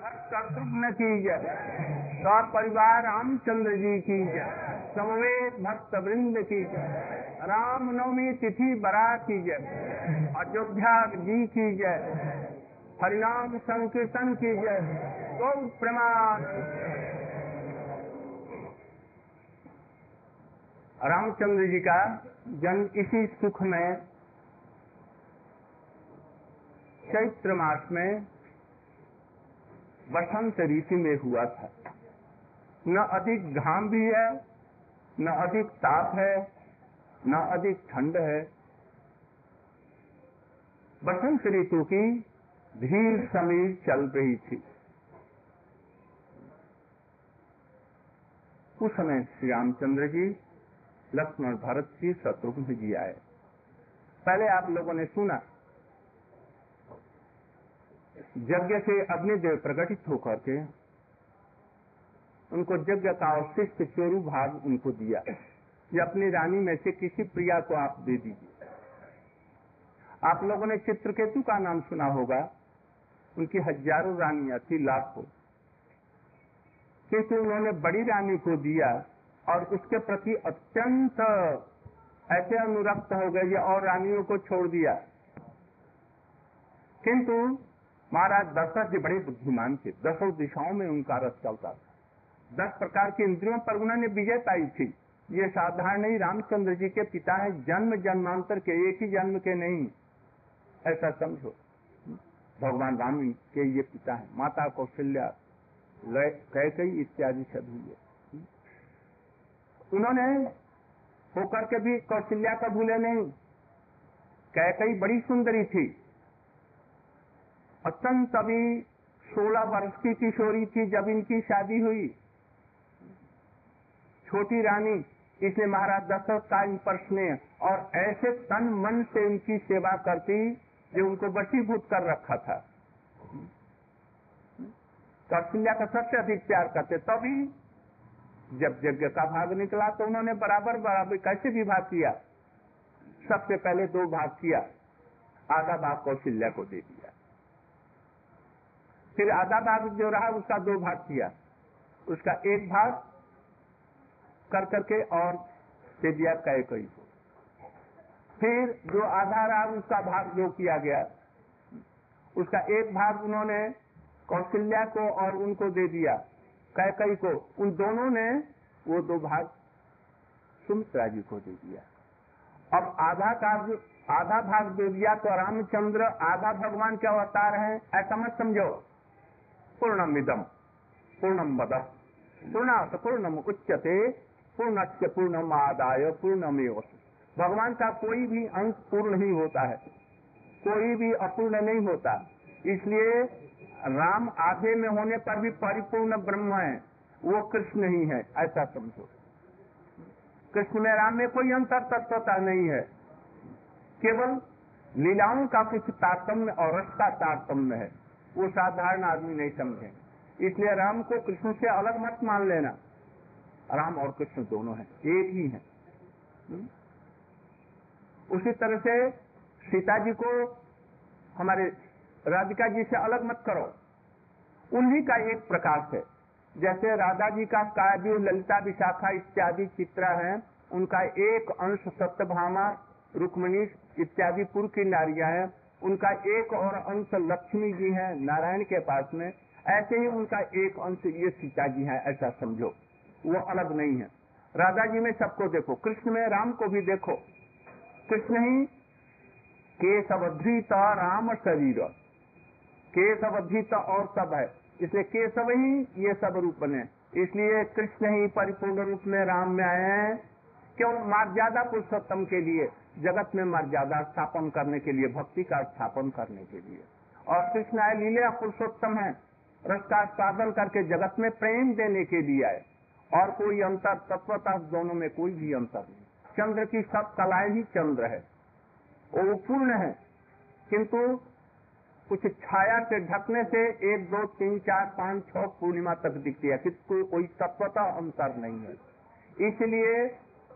शत्रुघ्न की जय सौ परिवार रामचंद्र जी की जय समवेत भक्त वृंद की जय राम नवमी तिथि बरा की जय अयोध्या जी की जय हरिनाम संकीर्तन की जय गौ प्रमाण रामचंद्र जी का जन्म इसी सुख में, चैत्र मास में बसंत ऋतु में हुआ था। न अधिक घाम भी है, न अधिक ताप है, न अधिक ठंड है। बसंत ऋतु की धीर समीर चल रही थी। उस समय श्री रामचंद्र जी लक्ष्मण भरत जी शत्रुघ्न जी आए। पहले आप लोगों ने सुना यज्ञ से अग्निदेव प्रकटित होकर के उनको यज्ञ का अवशिष्ट चोरू भाग उनको दिया। ये अपनी रानी में से किसी प्रिया को आप दे दीजिए। आप लोगों ने चित्रकेतु का नाम सुना होगा। उनकी हज़ारों रानियाँ थी, लाखों। किंतु उन्होंने बड़ी रानी को दिया और उसके प्रति अत्यंत ऐसे अनुरक्त हो गए और रानियों को छोड़ दिया। किंतु महाराज दशरथ जी बड़े बुद्धिमान थे। दसों दिशाओं में उनका रथ चलता था। दस प्रकार के इंद्रियों पर उन्होंने विजय पाई थी। ये साधारण नहीं रामचंद्र जी के पिता है। जन्म जन्मांतर के एक ही जन्म के नहीं। ऐसा समझो। भगवान राम के ये पिता है। माता कौशल्या कैकई इत्यादि सभी है उन्होंने होकर के भी कौशल्या का भूले नहीं। कैकई बड़ी सुंदरी थी। अत्यंत अभी सोलह वर्ष की किशोरी थी जब इनकी शादी हुई, छोटी रानी इसलिए महाराज दशरथ का इन पर स्नेह और ऐसे तन मन से उनकी सेवा करती जो उनको बसीभूत कर रखा था। कौशल्या का सबसे अधिक प्यार करते, तभी जब यज्ञ का भाग निकला तो उन्होंने बराबर बराबर कैसे विभाग किया? सबसे पहले दो भाग किया, आधा भाग कौशल्या को दे दिया। फिर आधा भाग जो रहा, उसका दो भाग किया। उसका एक भाग कर करके और दे दिया कई कई को फिर जो आधा रहा, उसका भाग जो किया गया। उसका एक भाग उन्होंने कौशल्या को और उनको दे दिया, कैकई को। उन दोनों ने वो दो भाग सुमित्रा जी को दे दिया। अब आधा का आधा भाग दे दिया तो रामचंद्र, आधा भगवान के अवतार हैं, ऐसा मत समझो। पूर्णम इदम पूर्णम मद पूर्णात पूर्णम उच्चते पूर्णस्य पूर्णम आदाय, पूर्णमेव। भगवान का कोई भी अंश पूर्ण ही होता है। कोई भी अपूर्ण नहीं होता। इसलिए राम आधे में होने पर भी परिपूर्ण ब्रह्म है। वो कृष्ण ही है, ऐसा समझो। कृष्ण में राम में कोई अंतर तत्वता नहीं है। केवल लीलाओं का कुछ तारतम्य और रस का तारतम्य है। वो साधारण आदमी नहीं समझे। इसलिए राम को कृष्ण से अलग मत मान लेना। राम और कृष्ण दोनों हैं, एक ही हैं। उसी तरह से सीता जी को हमारे राधिका जी से अलग मत करो। उन्हीं का एक प्रकाश है। जैसे राधा जी का काव्य, ललिता विशाखा इत्यादि चित्र है, उनका एक अंश सत्यभामा रुक्मणी इत्यादि पूर्व की नारियाँ हैं। उनका एक और अंश लक्ष्मी जी है, नारायण के पास में। ऐसे ही उनका एक अंश ये सीता जी है, ऐसा समझो। वो अलग नहीं है। राधा जी में सबको देखो, कृष्ण में राम को भी देखो। कृष्ण ही केशवधृत राम शरीर। केशवधृत और सब है। इसलिए केशव ही ये सब रूप बने। इसलिए कृष्ण ही परिपूर्ण रूप में राम में आए हैं। क्यों? मर्यादा पुरुषोत्तम के लिए। जगत में मर्यादा स्थापन करने के लिए, भक्ति का स्थापन करने के लिए। और कृष्ण आए, लीला पुरुषोत्तम है। रस का साधन करके जगत में प्रेम देने के लिए आए। और कोई अंतर तत्वता दोनों में कोई भी अंतर नहीं। चंद्र की सब कलाएँ ही चंद्र है। वो पूर्ण है। किंतु कुछ छाया से ढकने से एक, दो, तीन, चार, पाँच, छह पूर्णिमा तक दिखती है। किंतु कोई तत्वता अंतर नहीं है। इसलिए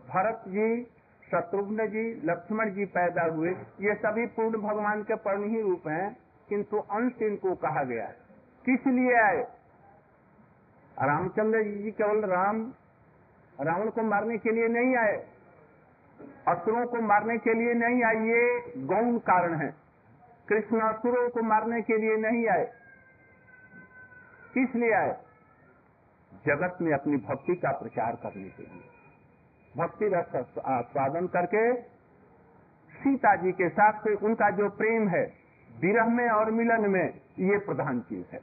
भरत जी शत्रुघ्न जी, लक्ष्मण जी पैदा हुए। ये सभी पूर्ण भगवान के पर्ण ही रूप हैं, किंतु अंश इनको कहा गया। किस लिए आए? रामचंद्र जी केवल राम, रावण को मारने के लिए नहीं आए। असुरों को मारने के लिए नहीं आए, ये गौण कारण है। कृष्ण असुरों को मारने के लिए नहीं आए। किस लिए आए? जगत में अपनी भक्ति का प्रचार करने के लिए। भक्ति रस स्वादन करके सीता जी के साथ से उनका जो प्रेम है, विरह में और मिलन में, ये प्रधान चीज़ है।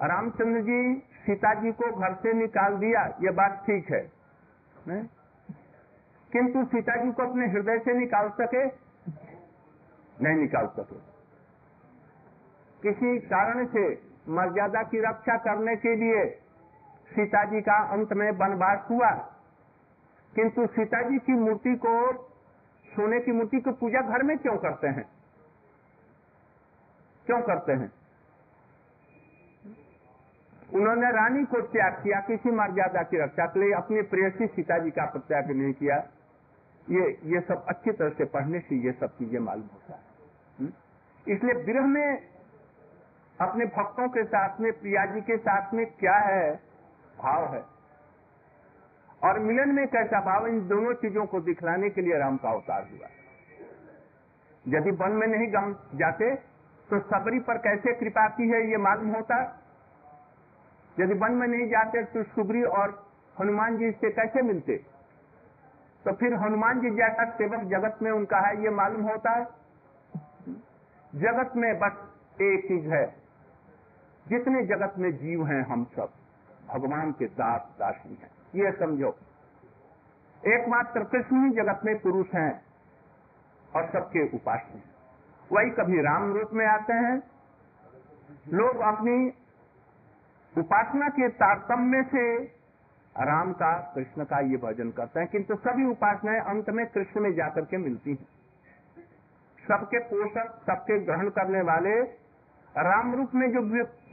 रामचंद्र जी सीता जी को घर से निकाल दिया, ये बात ठीक है? किंतु सीता जी को अपने हृदय से निकाल सके? नहीं निकाल सके। किसी कारण से मर्यादा की रक्षा करने के लिए सीता जी का अंत में वनवास हुआ। किंतु सीता जी की मूर्ति को, सोने की मूर्ति को पूजा घर में क्यों करते हैं? क्यों करते हैं? उन्होंने रानी को त्याग किया, किसी मर्यादा की रक्षा के लिए अपनी प्रेयसी सीता जी का प्रत्याग नहीं किया। ये ये सब अच्छी तरह से पढ़ने से ये सब चीज़ें मालूम होता है। हम्म? इसलिए विरह में अपने भक्तों के साथ में प्रिया जी के साथ में क्या है? भाव है। और मिलन में कैसा भाव, इन दोनों चीज़ों को दिखलाने के लिए राम का अवतार हुआ। यदि वन में नहीं जाते तो सबरी पर कैसे कृपा की है ये मालूम होता? यदि वन में नहीं जाते तो सुबरी और हनुमान जी से कैसे मिलते? तो फिर हनुमान जी जैसा सेवक जगत में उनका है, ये मालूम होता? है जगत में बस एक चीज़ है, जितने जगत में जीव हैं हम सब, भगवान के दास दासी हैं। ये समझो। एकमात्र कृष्ण ही जगत में पुरुष हैं और सबके उपास्य हैं। वही कभी राम रूप में आते हैं। लोग अपनी उपासना के तारतम्य से राम का, कृष्ण का ये भजन करते हैं, किंतु सभी उपासनाएँ अंत में कृष्ण में जाकर के मिलती हैं। सबके पोषक सबके ग्रहण करने वाले राम रूप में जो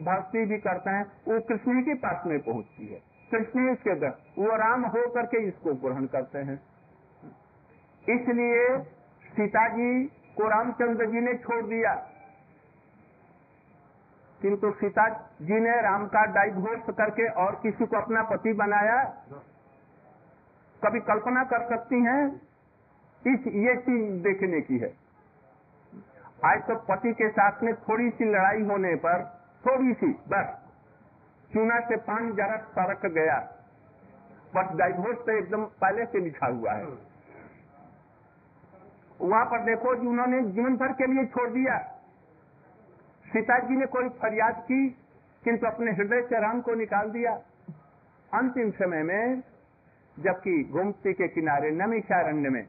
भक्ति भी करते हैं, वो कृष्ण के पास में पहुँचती है। कृष्ण इसके ग्रहण वो राम हो करके इसको ग्रहण करते हैं। इसलिए सीता जी को रामचंद्र जी ने छोड़ दिया। किंतु सीता जी ने राम का डाइवोर्स करके और किसी को अपना पति बनाया। कभी कल्पना कर सकती हैं, इस ये चीज़ देखने की है। आज तो पति के साथ में थोड़ी सी लड़ाई होने पर, थोड़ी सी, बस। चूना से पानी जरा सरक गया। बस डाइवोर्स तो एकदम पहले से लिखा हुआ है। वहाँ पर देखो जी, उन्होंने जीवन भर के लिए छोड़ दिया। सीता जी ने कोई फरियाद की, किंतु अपने हृदय से राम को निकाल दिया। अंतिम समय में, जबकि गोमती के किनारे नमी नमिषारण्य में,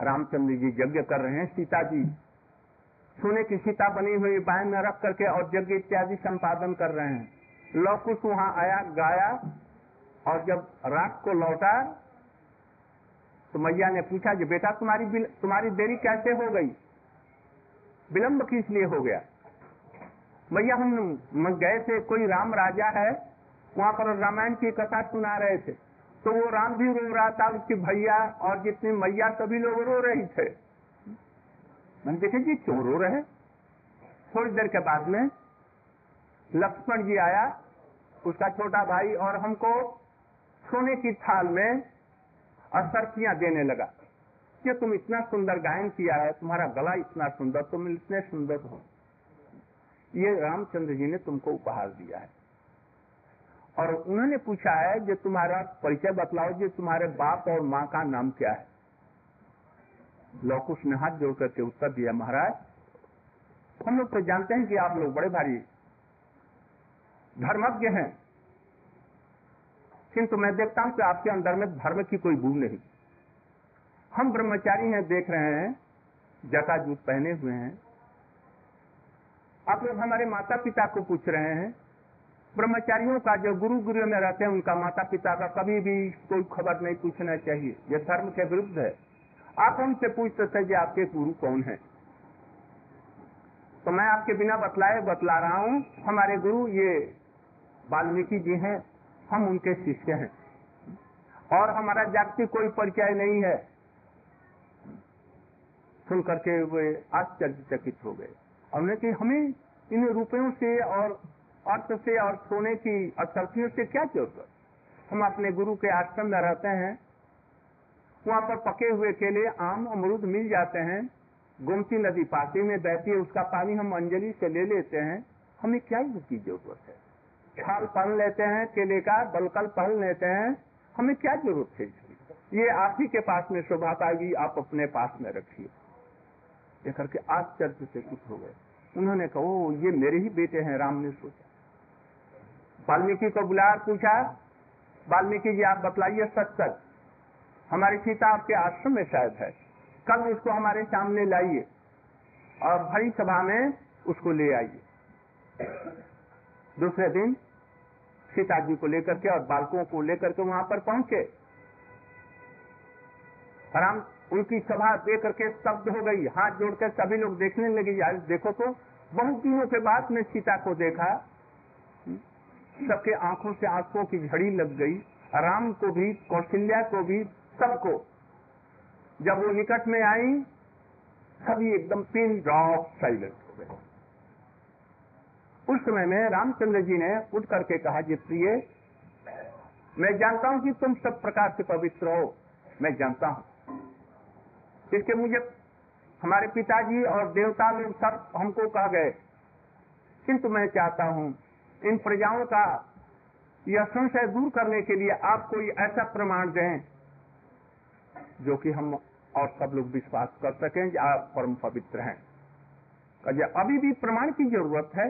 रामचंद्र जी यज्ञ कर रहे हैं सीता जी सोने की सीता बनी हुई बाय में रख करके और यज्ञ इत्यादि संपादन कर रहे हैं। लौकुश वहाँ आया, गाया और जब रात को लौटा तो मैया ने पूछा कि बेटा, तुम्हारी तुम्हारी देरी कैसे हो गई? विलंब किस लिए हो गया? भैया हम गए थे, कोई राम राजा है, वहाँ पर रामायण की कथा सुना रहे थे। तो वो राम भी रो रहा था, उसकी भैया और जितनी मैया, सभी लोग रो रही थे। मैंने देखे जी क्यों रो रहे थोड़ी देर के बाद में लक्ष्मण जी आया, उसका छोटा भाई और हमको सोने की थाल में असरफियाँ देने लगा। कि तुम इतना सुंदर गायन किया है? तुम्हारा गला इतना सुंदर, तुम इतने सुंदर हो। ये रामचंद्र जी ने तुमको उपहार दिया है। और उन्होंने पूछा है जो तुम्हारा परिचय बतलाओ जी तुम्हारे बाप और माँ का नाम क्या है? लौकुश ने हाथ जोड़ करके उत्तर दिया, महाराज, हम लोग तो जानते हैं कि आप लोग बड़े भारी धर्मज्ञ हैं। किंतु मैं देखता हूँ कि आपके अंदर में धर्म की कोई भूल नहीं। हम ब्रह्मचारी हैं, देख रहे हैं, जटा जूत पहने हुए हैं। आप लोग हमारे माता पिता को पूछ रहे हैं। ब्रह्मचारियों का जो गुरु गुरु में रहते हैं, उनका माता पिता का कभी भी कोई खबर नहीं पूछना चाहिए। यह धर्म के विरुद्ध है। आप हमसे पूछते थे कि आपके गुरु कौन है? तो मैं आपके बिना बतलाए बतला रहा हूँ, हमारे गुरु ये वाल्मीकि जी हैं, हम उनके शिष्य हैं। और हमारा जाति कोई परिचय नहीं है। सुन करके वे आश्चर्यचकित हो गए। हमने कि हमें इन रुपयों से और अर्थ से और सोने की असर्थियों से क्या ज़रूरत? हम अपने गुरु के आश्रम में रहते हैं वहाँ पर पके हुए केले आम अमरूद मिल जाते हैं। गोमती नदी पासी में बहती है, उसका पानी हम अंजलि से ले लेते हैं। हमें क्या इसकी ज़रूरत है? छाल पहन लेते हैं, केले का बलकल पहन लेते हैं। हमें क्या ज़रूरत है ये आप ही के पास में शोभा पाएगी, आप अपने पास में रखिए। ये करके आश्चर्य से कुछ हो गए। उन्होंने कहा ओ ये मेरे ही बेटे हैं, राम ने सोचा। वाल्मीकि को बुलाया, पूछा, वाल्मीकि जी, आप बतलाइए सच सच हमारी सीता आपके आश्रम में शायद है। कल उसको हमारे सामने लाइए और भरी सभा में उसको ले आइए। दूसरे दिन सीता जी को लेकर के और बालकों को लेकर के वहाँ पर पहुँचे राम उनकी सभा दे करके स्तब्ध हो गई। हाथ जोड़कर सभी लोग देखने लगे, यार देखो तो बहुत दिनों के बाद में सीता को देखा। सबके आँखों से आँखों की झड़ी लग गई। राम को भी, कौशल्या को भी सबको। जब वो निकट में आई, सभी एकदम पिन ड्रॉप साइलेंट हो गए। उस समय में रामचंद्र जी ने उठ करके कहा, जी प्रिय, मैं जानता हूँ कि तुम सब प्रकार से पवित्र हो। मैं जानता हूँ। इसके मुझे हमारे पिताजी और देवता लोग सब हमको कह गए। किंतु मैं चाहता हूँ, इन प्रजाओं का यह संशय दूर करने के लिए आप कोई ऐसा प्रमाण दें जो कि हम और सब लोग विश्वास कर सकें कि आप परम पवित्र हैं। कहिए अभी भी प्रमाण की ज़रूरत है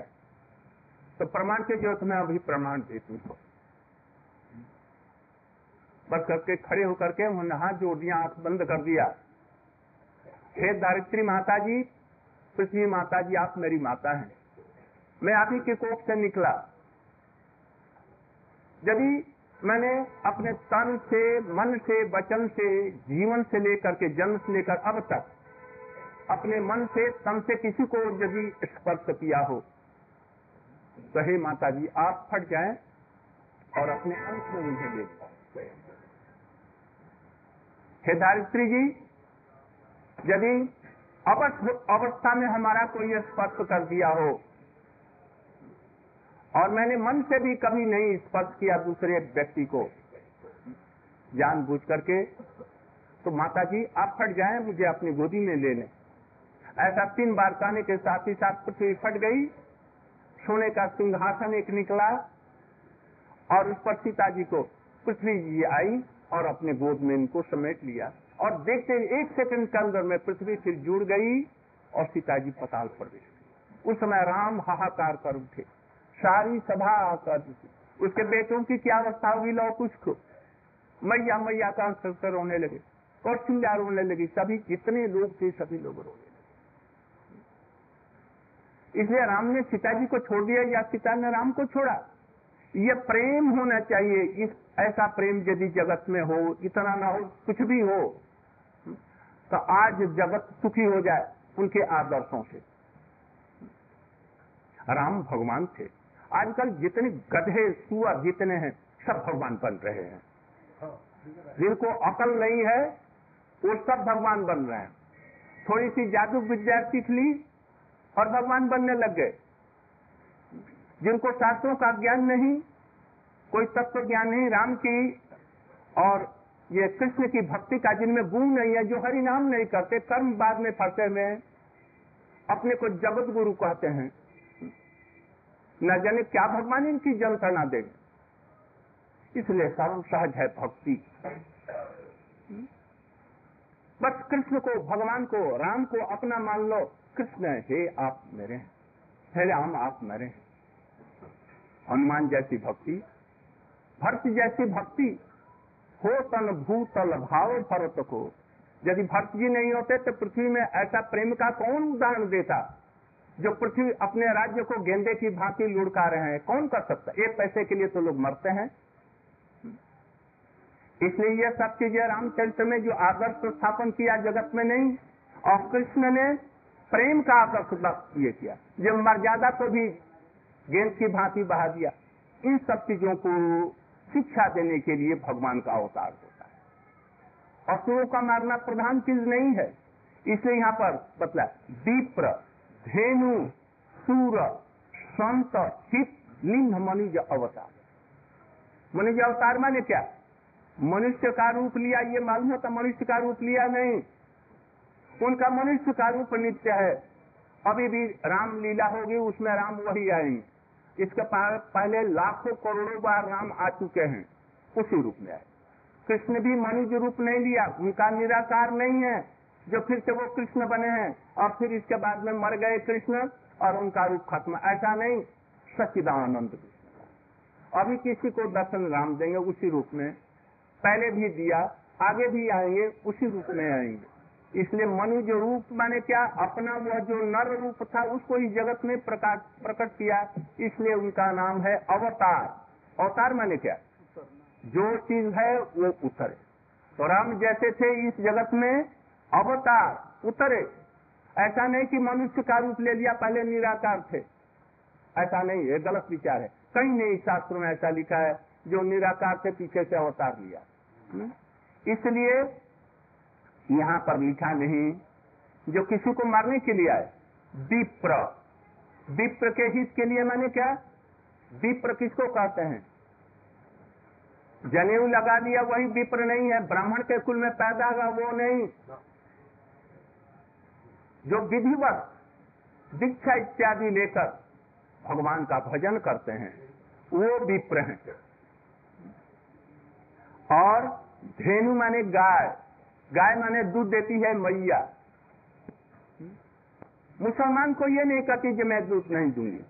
तो प्रमाण की ज़रूरत में अभी प्रमाण देती हूँ। बस करके खड़े होकर के उन्होंने हाथ जोड़ दिया, आँख बंद कर दिया। हे दारित्री माता जी पृथ्वी माता जी आप मेरी माता हैं। मैं आप ही के कोप से निकला। यदि मैंने अपने तन से, मन से, वचन से, जीवन से लेकर के जन्म से लेकर अब तक अपने मन से, तन से किसी को यदि स्पर्श किया हो तो हे माता जी आप फट जाए और अपने अंश में मुझे ले हे दारित्री जी, यदि अवस्था में हमारा कोई स्पर्श कर दिया हो और मैंने मन से भी कभी नहीं स्पर्श किया दूसरे व्यक्ति को जान बुझ करके तो माता जी आप फट जाए, मुझे अपनी गोदी में ले लें। ऐसा तीन बार कहने के साथ ही साथ पृथ्वी फट गई। सोने का सिंहासन एक निकला और उस पर सीता जी को पृथ्वी जी आई और अपने गोद में इनको समेट लिया। और देखते एक सेकंड के अंदर में पृथ्वी फिर जुड़ गई और सीता जी पताल पड़ गई। उस समय राम हाहाकार कर उठे। सारी सभा आकर उसके बेटों की क्या अवस्था हुई लो, कुछ को। मैया मैया का कर रोने लगे और कौशल्या रोने लगी। सभी जितने लोग थे, सभी लोग रोने लगे। इसलिए राम ने सीता जी को छोड़ दिया या सीता ने राम को छोड़ा? ये प्रेम होना चाहिए। इस, ऐसा प्रेम यदि जगत में हो, इतना ना हो, कुछ भी हो तो आज जगत सुखी हो जाए उनके आदर्शों से। राम भगवान थे। आजकल जितने गधे सुअर जितने हैं सब भगवान बन रहे हैं। जिनको अकल नहीं है वो सब भगवान बन रहे हैं। थोड़ी सी जादू विद्या सीख ली और भगवान बनने लग गए। जिनको शास्त्रों का ज्ञान नहीं कोई तत्व ज्ञान नहीं राम की और ये कृष्ण की भक्ति का जिनमें गुण नहीं है जो हरि नाम नहीं करते कर्म बाद में फंसे हुए अपने को जगत गुरु कहते हैं। न जाने क्या भगवान इनकी जंत्रणा देंगे इसलिए सर्व सहज है भक्ति। बस कृष्ण को, भगवान को, राम को अपना मान लो। कृष्ण, हे आप मेरे हे। राम, आप मेरे हनुमान जैसी भक्ति भक्त जैसी भक्ति, हो तन भूतल भाव भरत को। यदि भक्त जी नहीं होते तो पृथ्वी में ऐसा प्रेम का कौन उदाहरण देता? जो पृथ्वी अपने राज्य को गेंदे की भांति लुढ़का रहे हैं, कौन कर सकता एक पैसे के लिए तो लोग मरते हैं। इसलिए यह सब चीज़ें रामचरित्र में जो आदर्श स्थापन किया जगत में नहीं, और कृष्ण ने प्रेम का आदर्श ये किया। जो मर्यादा को भी गेंद की भांति बहा दिया। इन सब चीज़ों को शिक्षा देने के लिए भगवान का अवतार होता है। असुरों का मारना प्रधान चीज़ नहीं है। इसलिए यहाँ पर बतला दीप्र धेनु, सूर संत हित लिंग मनुज अवतार। मनुज अवतार माने क्या? मनुष्य का रूप लिया, ये मालूम होता मनुष्य का रूप लिया नहीं। उनका मनुष्य का रूप नित्य है। अभी भी राम लीला होगी, उसमें राम वही आएँगे। इसके पहले लाखों करोड़ों बार राम आ चुके हैं, उसी रूप में आए। कृष्ण भी मनुष्य रूप नहीं लिया, उनका निराकार नहीं है। जो फिर से वो कृष्ण बने हैं और फिर इसके बाद में मर गए कृष्ण और उनका रूप खत्म। ऐसा नहीं सचिदानंद कृष्ण। अभी किसी को दर्शन राम देंगे उसी रूप में। पहले भी दिया, आगे भी आएँगे, उसी रूप में आएँगे। इसलिए मनु जो रूप माने क्या? अपना वह जो नर रूप था, उसको इस जगत में प्रकट किया। इसलिए उनका नाम है अवतार। अवतार माने क्या? जो चीज़ है, वो उतरे। तो राम जैसे थे इस जगत में अवतार, उतरे। ऐसा नहीं कि मनुष्य का रूप ले लिया, पहले निराकार थे। ऐसा नहीं है, गलत विचार है। कहीं नहीं शास्त्रों में ऐसा लिखा है, जो निराकार से पीछे से अवतार लिया। हम्म? इसलिए यहाँ पर लिखा नहीं, जो किसी को मारने के लिए आए। विप्र। विप्र के हित के लिए मैंने क्या? विप्र किसको कहते हैं? जनेऊ लगा दिया, वही विप्र नहीं है। ब्राह्मण के कुल में पैदा हुआ, वो नहीं। जो विधिवत दीक्षा इत्यादि लेकर भगवान का भजन करते हैं, वो विप्र हैं। और धेनु माने गाय गाय माने दूध देती है मैया। मुसलमान को ये नहीं कहती कि मैं दूध नहीं दूँगी।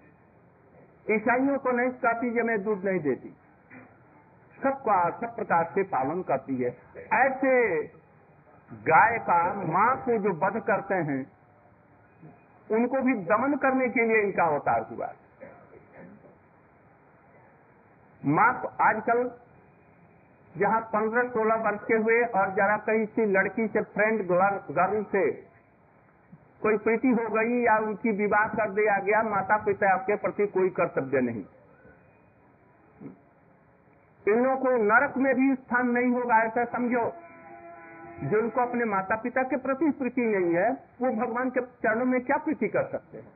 ईसाइयों को नहीं कहती कि मैं दूध नहीं देती। सबका, सब प्रकार से पालन करती है। ऐसे गाय का माँ को जो वध करते हैं उनको भी दमन करने के लिए इनका अवतार हुआ। माँ आजकल जहाँ पंद्रह सोलह वर्ष के हुए और जरा कहीं सी लड़की से फ्रेंड गर्ल से कोई प्रीति हो गई या उनकी विवाह कर दिया गया माता पिता आपके प्रति कोई कर्तव्य नहीं। इन लोगों को नरक में भी स्थान नहीं होगा, ऐसा समझो। जो उनको अपने माता पिता के प्रति प्रीति नहीं है, वो भगवान के चरणों में क्या प्रीति कर सकते हैं?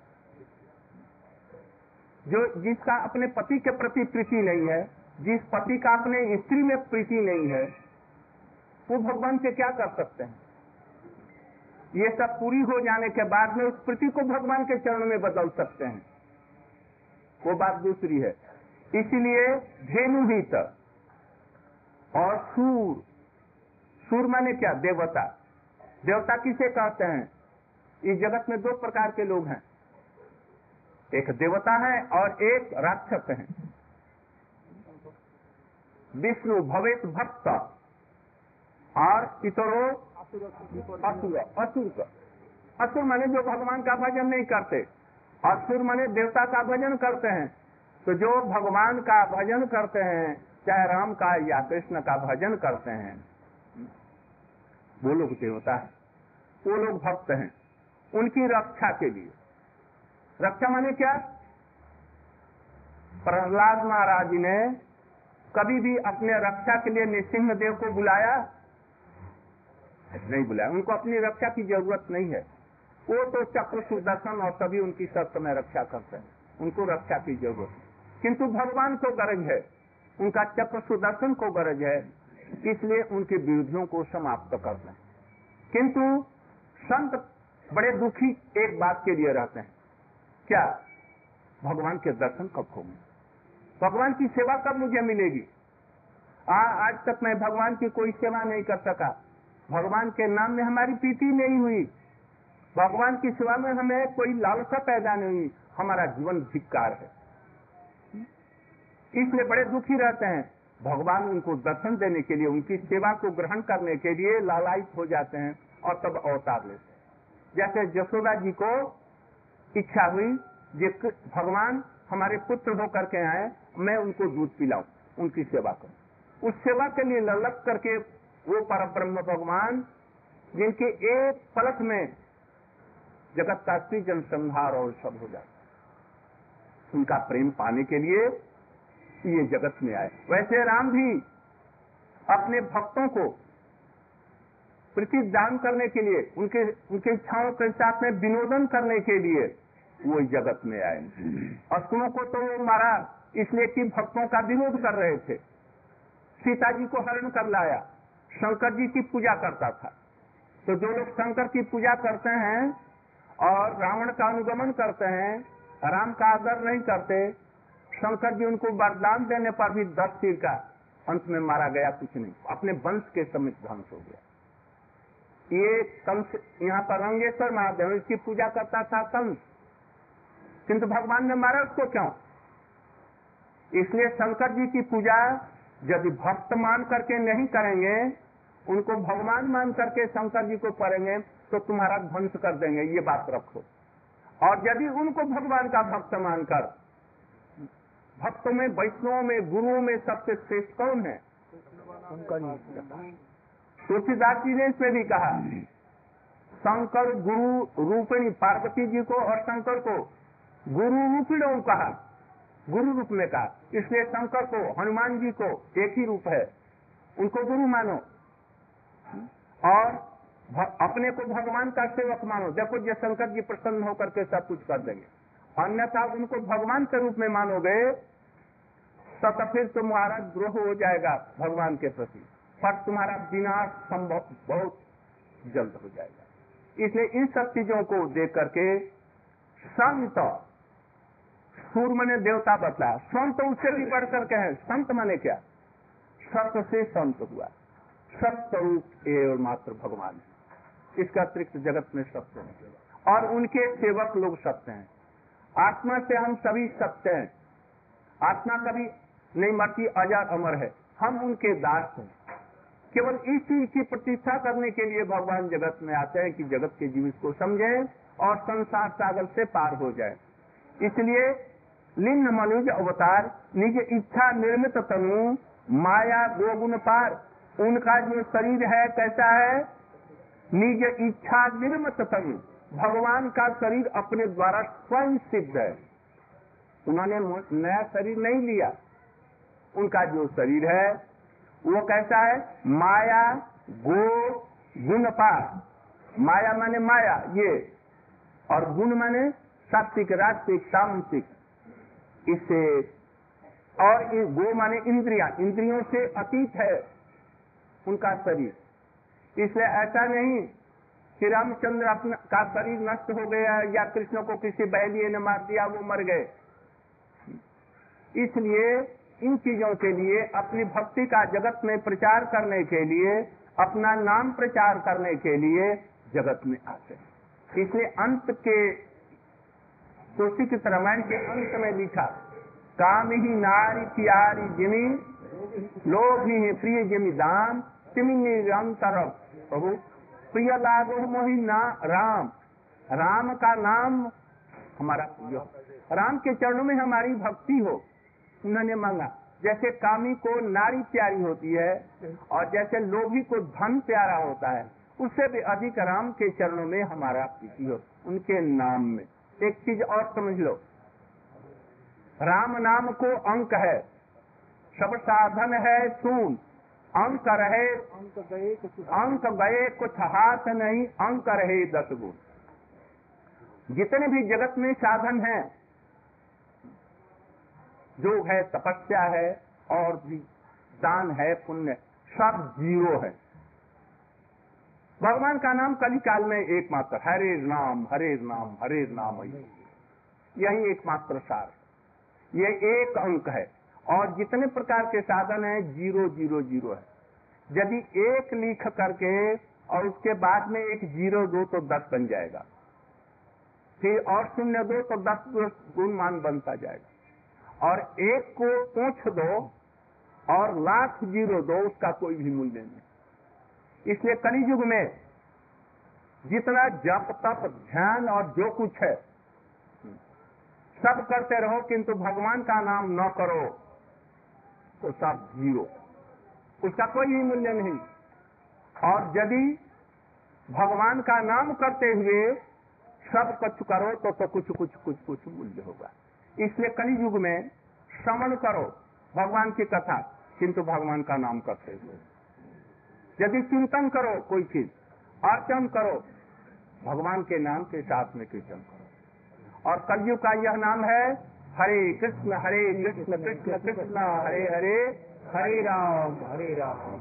जो जिसका अपने पति के प्रति प्रीति नहीं है, जिस पति का अपने स्त्री में प्रीति नहीं है, वो भगवान से क्या कर सकते हैं? ये सब पूरी हो जाने के बाद में उस प्रीति को भगवान के चरणों में बदल सकते हैं। वो बात दूसरी है। इसीलिए धेनुहित और सूर सूर माने क्या? देवता। देवता किसे कहते हैं? इस जगत में दो प्रकार के लोग हैं। एक देवता है और एक राक्षस है। विष्णु भवेत भक्त और इतरो असुर। असुर। असुर माने जो भगवान का भजन नहीं करते। असुर माने देवता का भजन करते हैं। तो जो भगवान का भजन करते हैं, चाहे राम का या कृष्ण का भजन करते हैं वो लोग देवता है। वो लोग भक्त हैं, उनकी रक्षा के लिए। रक्षा माने क्या? प्रहलाद महाराज ने कभी भी अपने रक्षा के लिए नृसिंह देव को बुलाया? नहीं बुलाया। उनको अपनी रक्षा की ज़रूरत नहीं है। वो तो चक्र सुदर्शन और सभी उनकी शर्त में रक्षा करते हैं। उनको रक्षा की ज़रूरत किंतु भगवान को गरज है। उनका चक्र सुदर्शन को गरज है। इसलिए उनके विरोधियों को समाप्त करते हैं किंतु संत बड़े दुखी एक बात के लिए रहते हैं। क्या? भगवान के दर्शन कब होंगे? भगवान की सेवा कब मुझे मिलेगी? आ, आज तक मैं भगवान की कोई सेवा नहीं कर सका। भगवान के नाम में हमारी प्रीति नहीं हुई। भगवान की सेवा में हमें कोई लालसा पैदा नहीं। हुई हमारा जीवन धिक्कार है। इसलिए बड़े दुखी रहते हैं। भगवान उनको दर्शन देने के लिए, उनकी सेवा को ग्रहण करने के लिए लालायित हो जाते हैं और तब अवतार लेते हैं। जैसे जसोदा जी को इच्छा हुई जिस भगवान हमारे पुत्र होकर के आए, मैं उनको दूध पिलाऊं, उनकी सेवा करूँ। उस सेवा के लिए ललक करके वो पर ब्रह्म भगवान, जिनके एक पलक में जगत का सृजन, संहार और सब हो जाता उनका प्रेम पाने के लिए ये जगत में आए। वैसे राम भी अपने भक्तों को प्रति दान करने के लिए, उनके उनके इच्छाओं के साथ में विनोदन करने के लिए वो जगत में आए। असुरों को तो वो मारा इसलिए कि भक्तों का विरोध कर रहे थे। सीता जी को हरण कर लाया। शंकर जी की पूजा करता था। तो जो लोग शंकर की पूजा करते हैं और रावण का अनुगमन करते हैं, राम का आदर नहीं करते शंकर जी उनको वरदान देने पर भी दस तीर का अंत में मारा गया, कुछ नहीं। अपने वंश के समित ध्वंस हो गया। ये कंस यहाँ पर रंगेश्वर महादेव इसकी पूजा करता था कंस। किंतु भगवान ने मारा उसको क्यों? इसलिए शंकर जी की पूजा यदि भक्त मान करके नहीं करेंगे, उनको भगवान मान करके शंकर जी को पढ़ेंगे तो तुम्हारा ध्वंस कर देंगे, ये बात रखो। और यदि उनको भगवान का भक्त मानकर भक्तों में, वैष्णवों में, गुरुओं में सबसे श्रेष्ठ कौन है? तुलसीदास जी ने इसमें भी कहा, शंकर गुरु रूपिणी पार्वती जी को और शंकर को गुरु रूपिणों कहा, गुरु रूप में कहा। इसलिए शंकर को, हनुमान जी को एक ही रूप है। उनको गुरु मानो। और अपने को भगवान का सेवक मानो। देखो ये शंकर जी प्रसन्न होकर के सब कुछ कर देंगे। अन्यथा उनको भगवान के रूप में मानोगे तो फिर तुम्हारा द्रोह हो जाएगा भगवान के प्रति। पर तुम्हारा विनाश संभव बहुत जल्द हो जाएगा। इसलिए इन सब चीज़ों को देख करके संत, सूर मने देवता बतला, संत उससे भी बढ़ करके है। संत माने क्या? सत्य से संत हुआ। सत्य रूप एवं मात्र भगवान है। इसका अतिरिक्त जगत में सत्य है। और उनके सेवक लोग सत्य हैं। आत्मा से हम सभी सत्य हैं। आत्मा कभी नहीं मरती अजर अमर है। हम उनके दास हैं। केवल इस चीज़ की प्रतिष्ठा करने के लिए भगवान जगत में आते हैं कि जगत के जीव को समझे और संसार सागर से पार हो जाए। इसलिए लिंग मनुज अवतार, निज इच्छा निर्मित तनु, माया दो गुण पार। उनका जो शरीर है, कैसा है? निज इच्छा निर्मित तनु। भगवान का शरीर अपने द्वारा स्वयं सिद्ध है। उन्होंने नया शरीर नहीं लिया। उनका जो शरीर है, वो कैसा है? माया गो गुण पार माया माने माया, ये। और गुण माने सात्विक राजसिक सामसिक इससे और गो माने इंद्रिया। इंद्रियों से अतीत है उनका शरीर। इसलिए ऐसा नहीं कि रामचंद्र अपना का शरीर नष्ट हो गया या कृष्ण को किसी बहलिए ने मार दिया, वो मर गए। इसलिए इन चीज़ों के लिए, अपनी भक्ति का जगत में प्रचार करने के लिए, अपना नाम प्रचार करने के लिए जगत में आते हैं। इसलिए अंत के तुलसी के रामायण के अंत में लिखा, काम ही नारी प्यारी जिमी, लोभ ही प्रिय जिमी दान, तिमी निरंतर प्रभु प्रिय लागो मोहि ना राम। राम का नाम हमारा प्रिय। राम के चरणों में हमारी भक्ति हो, उन्होंने मांगा। जैसे कामी को नारी प्यारी होती है, और जैसे लोभी को धन प्यारा होता है, उससे भी अधिक राम के चरणों में हमारा प्रीति हो, उनके नाम में। एक चीज़ और समझ लो। राम नाम को अंक है, सब साधन है सुन अंक रहे, अंक गए, कुछ हाथ नहीं, अंक रहे दस गुण। जितने भी जगत में साधन हैं जो है, तपस्या है, और भी दान है, पुण्य, सब ज़ीरो है। भगवान का नाम कली काल में एकमात्र, हरे नाम हरे नाम हरे नाम, यही एकमात्र सार। ये एक अंक है। और जितने प्रकार के साधन है, ज़ीरो ज़ीरो ज़ीरो है। यदि एक लिख करके और उसके बाद में एक ज़ीरो, दो तो दस बन जाएगा। फिर और शून्य, दो तो दस गुण मान बनता जाएगा। और एक को पूछ दो और लाख ज़ीरो दो, उसका कोई भी मूल्य नहीं। इसलिए कलयुग में जितना जप, तप, ध्यान और जो कुछ है, सब करते रहो, किंतु भगवान का नाम न करो। तो सब ज़ीरो। उसका कोई भी मूल्य नहीं। और यदि भगवान का नाम करते हुए सब कुछ करो तो, तो कुछ कुछ कुछ कुछ मूल्य होगा। इसलिए कली युग में श्रवण करो भगवान की कथा किंतु भगवान का नाम करते हुए। यदि चिंतन करो कोई चीज़ अर्चन करो भगवान के नाम के साथ में कीर्तन करो। और कलयुग का यह नाम है हरे कृष्ण हरे कृष्ण कृष्ण कृष्ण, हरे हरे हरे राम हरे राम।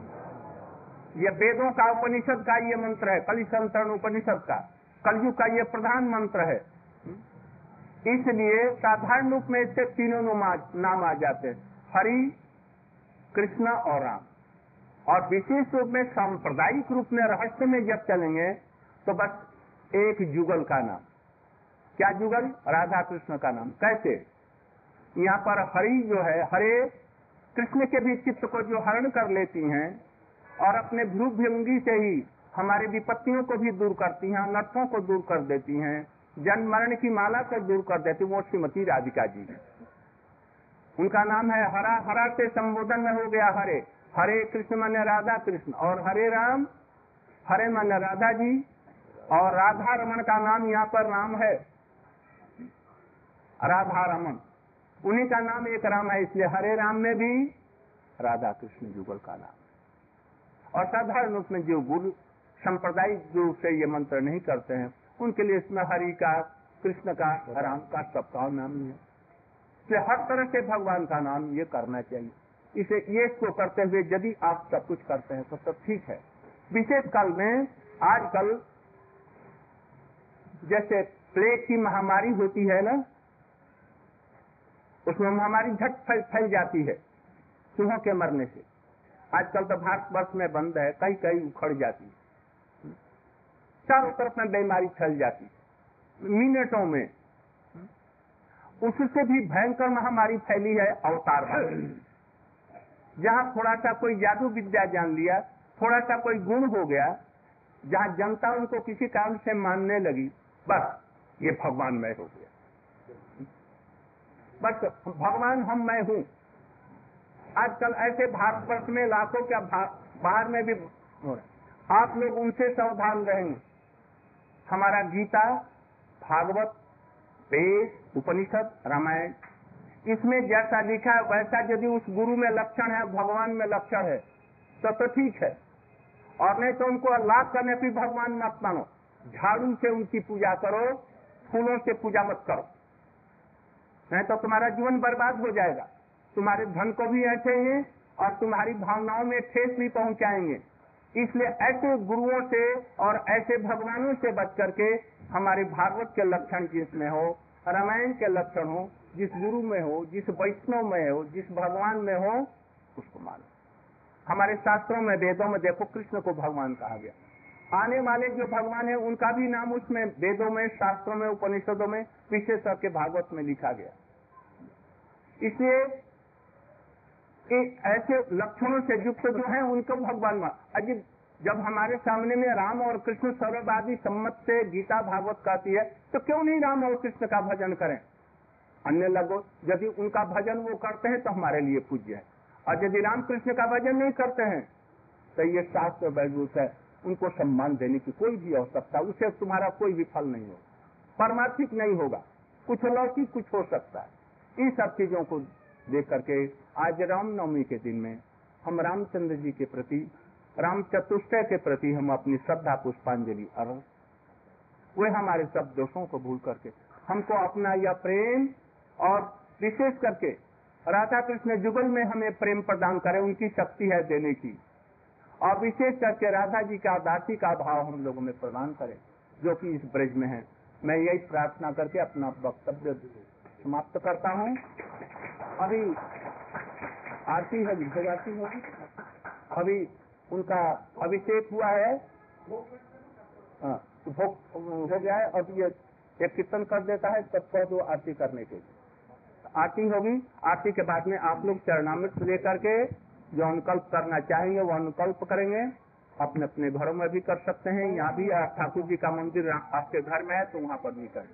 ये वेदों का उपनिषद का ये मंत्र है कलि संतरण उपनिषद का। कलयुग का ये प्रधान मंत्र है। इसलिए साधारण रूप में इससे तीनों नाम आ जाते हैं, हरि, कृष्ण और राम। और विशेष रूप में सांप्रदायिक रूप में रहस्य में जब चलेंगे तो बस एक जुगल का नाम। क्या जुगल? राधा कृष्ण का नाम। कैसे? यहाँ पर हरि जो है, हरे कृष्ण के भी चित्त को जो हरण कर लेती हैं और अपने भ्रू से ही हमारे विपत्तियों को भी दूर करती हैं, अनर्थों को दूर कर देती हैं, जन्म मरण की माला को दूर कर देती वो श्रीमती राधिका जी। उनका नाम है हरा हरा से संबोधन में हो गया हरे। हरे कृष्ण मन राधा कृष्ण और हरे राम, हरे मन राधा जी और राधा रमन का नाम यहाँ पर राम है। राधा रमन। उन्हीं का नाम एक राम है, इसलिए हरे राम में भी राधा कृष्ण जुगल का नाम। और साधारण रूप में जो गुरु, सांप्रदायिक रूप से ये मंत्र नहीं करते हैं, उनके लिए इसमें हरि का, कृष्ण का, राम का सबका नाम ही है। इसलिए हर तरह से भगवान का नाम ये करना चाहिए। इसे ये इसको करते हुए यदि आप सब कुछ करते हैं तो सब ठीक है। विशेष काल में आजकल जैसे प्लेग की महामारी होती है ना उसमें महामारी झट फैल, फैल जाती है चूहों के मरने से। आजकल तो भारत वर्ष में बंद है कई कई उखड़ जाती है। चारों तरफ़ में बीमारी फैल जाती है मिनटों में। उससे भी भयंकर महामारी फैली है अवतार जहाँ थोड़ा सा कोई जादू विद्या जान लिया थोड़ा सा कोई गुण हो गया जहाँ जनता उनको किसी कारण से मानने लगी बस ये भगवान मैं हो गया। बस भगवान हम मैं हूँ। आजकल ऐसे भारतवर्ष में लाखों क्या बाहर में भी आप लोग उनसे सावधान रहेंगे हमारा गीता, भागवत, वेद, उपनिषद, रामायण, इसमें जैसा लिखा है, वैसा यदि उस गुरु में लक्षण है, भगवान में लक्षण है तो तो ठीक है। और नहीं तो उनको अल्लाह करने भी भगवान मत मानो। झाड़ू से उनकी पूजा करो, फूलों से पूजा मत करो। नहीं तो तुम्हारा जीवन बर्बाद हो जाएगा। तुम्हारे धन को भी ऐसेंगे और तुम्हारी भावनाओं में ठेस भी पहुंचाएँगे। इसलिए ऐसे गुरुओं से और ऐसे भगवानों से बच करके हमारे भागवत के लक्षण जिसमें हो, रामायण के लक्षण हो, जिस गुरु में हो, जिस वैष्णव में हो, जिस भगवान में हो, उसको मानो। हमारे शास्त्रों में, वेदों में देखो, कृष्ण को भगवान कहा गया। आने वाले जो भगवान है, उनका भी नाम उसमें, वेदों में, शास्त्रों में, उपनिषदों में विशेष करके भागवत में लिखा गया। इसलिए ऐसे लक्षणों से युक्त जो है, उनको भगवान अजीब जब हमारे सामने में राम और कृष्ण सर्ववादी सम्मत से गीता भागवत कहती है तो क्यों नहीं राम और कृष्ण का भजन करें? अन्य लगो यदि उनका भजन वो करते हैं तो हमारे लिए पूज्य है। और यदि राम कृष्ण का भजन नहीं करते हैं तो ये शास्त्र वैभूत है। उनको सम्मान देने की कोई भी आवश्यकता, उसे तुम्हारा कोई भी फल नहीं होगा। परमार्थिक नहीं होगा। कुछ लौकिक कुछ हो सकता है। इन सब चीज़ों को देख करके आज रामनवमी के दिन में हम रामचंद्र जी के प्रति, राम चतुष्टय के प्रति हम अपनी श्रद्धा, पुष्पांजलि अर्घ वे हमारे सब दोषों को भूल करके हमको अपना यह प्रेम और विशेष करके राधा कृष्ण जुगल में हमें प्रेम प्रदान करें। उनकी शक्ति है देने की। और विशेष करके राधा जी का दासी का भाव हम लोगों में प्रदान करें जो कि इस ब्रज में है। मैं यही प्रार्थना करके अपना वक्तव्य समाप्त करता हूँ। अभी आरती है आरती होगी। अभी उनका अभिषेक हुआ है। हाँ, भोग हो गया है। ये एक कीर्तन कर देता है तब थोड़ा दो आरती करने के लिए। आरती होगी। आरती के बाद में आप लोग चरणामृत लेकर के जो अनुकल्प करना चाहेंगे, वो अनुकल्प करेंगे। अपने अपने घरों में भी कर सकते हैं। यहाँ भी ठाकुर जी का मंदिर आपके घर में है तो वहाँ पर भी करें।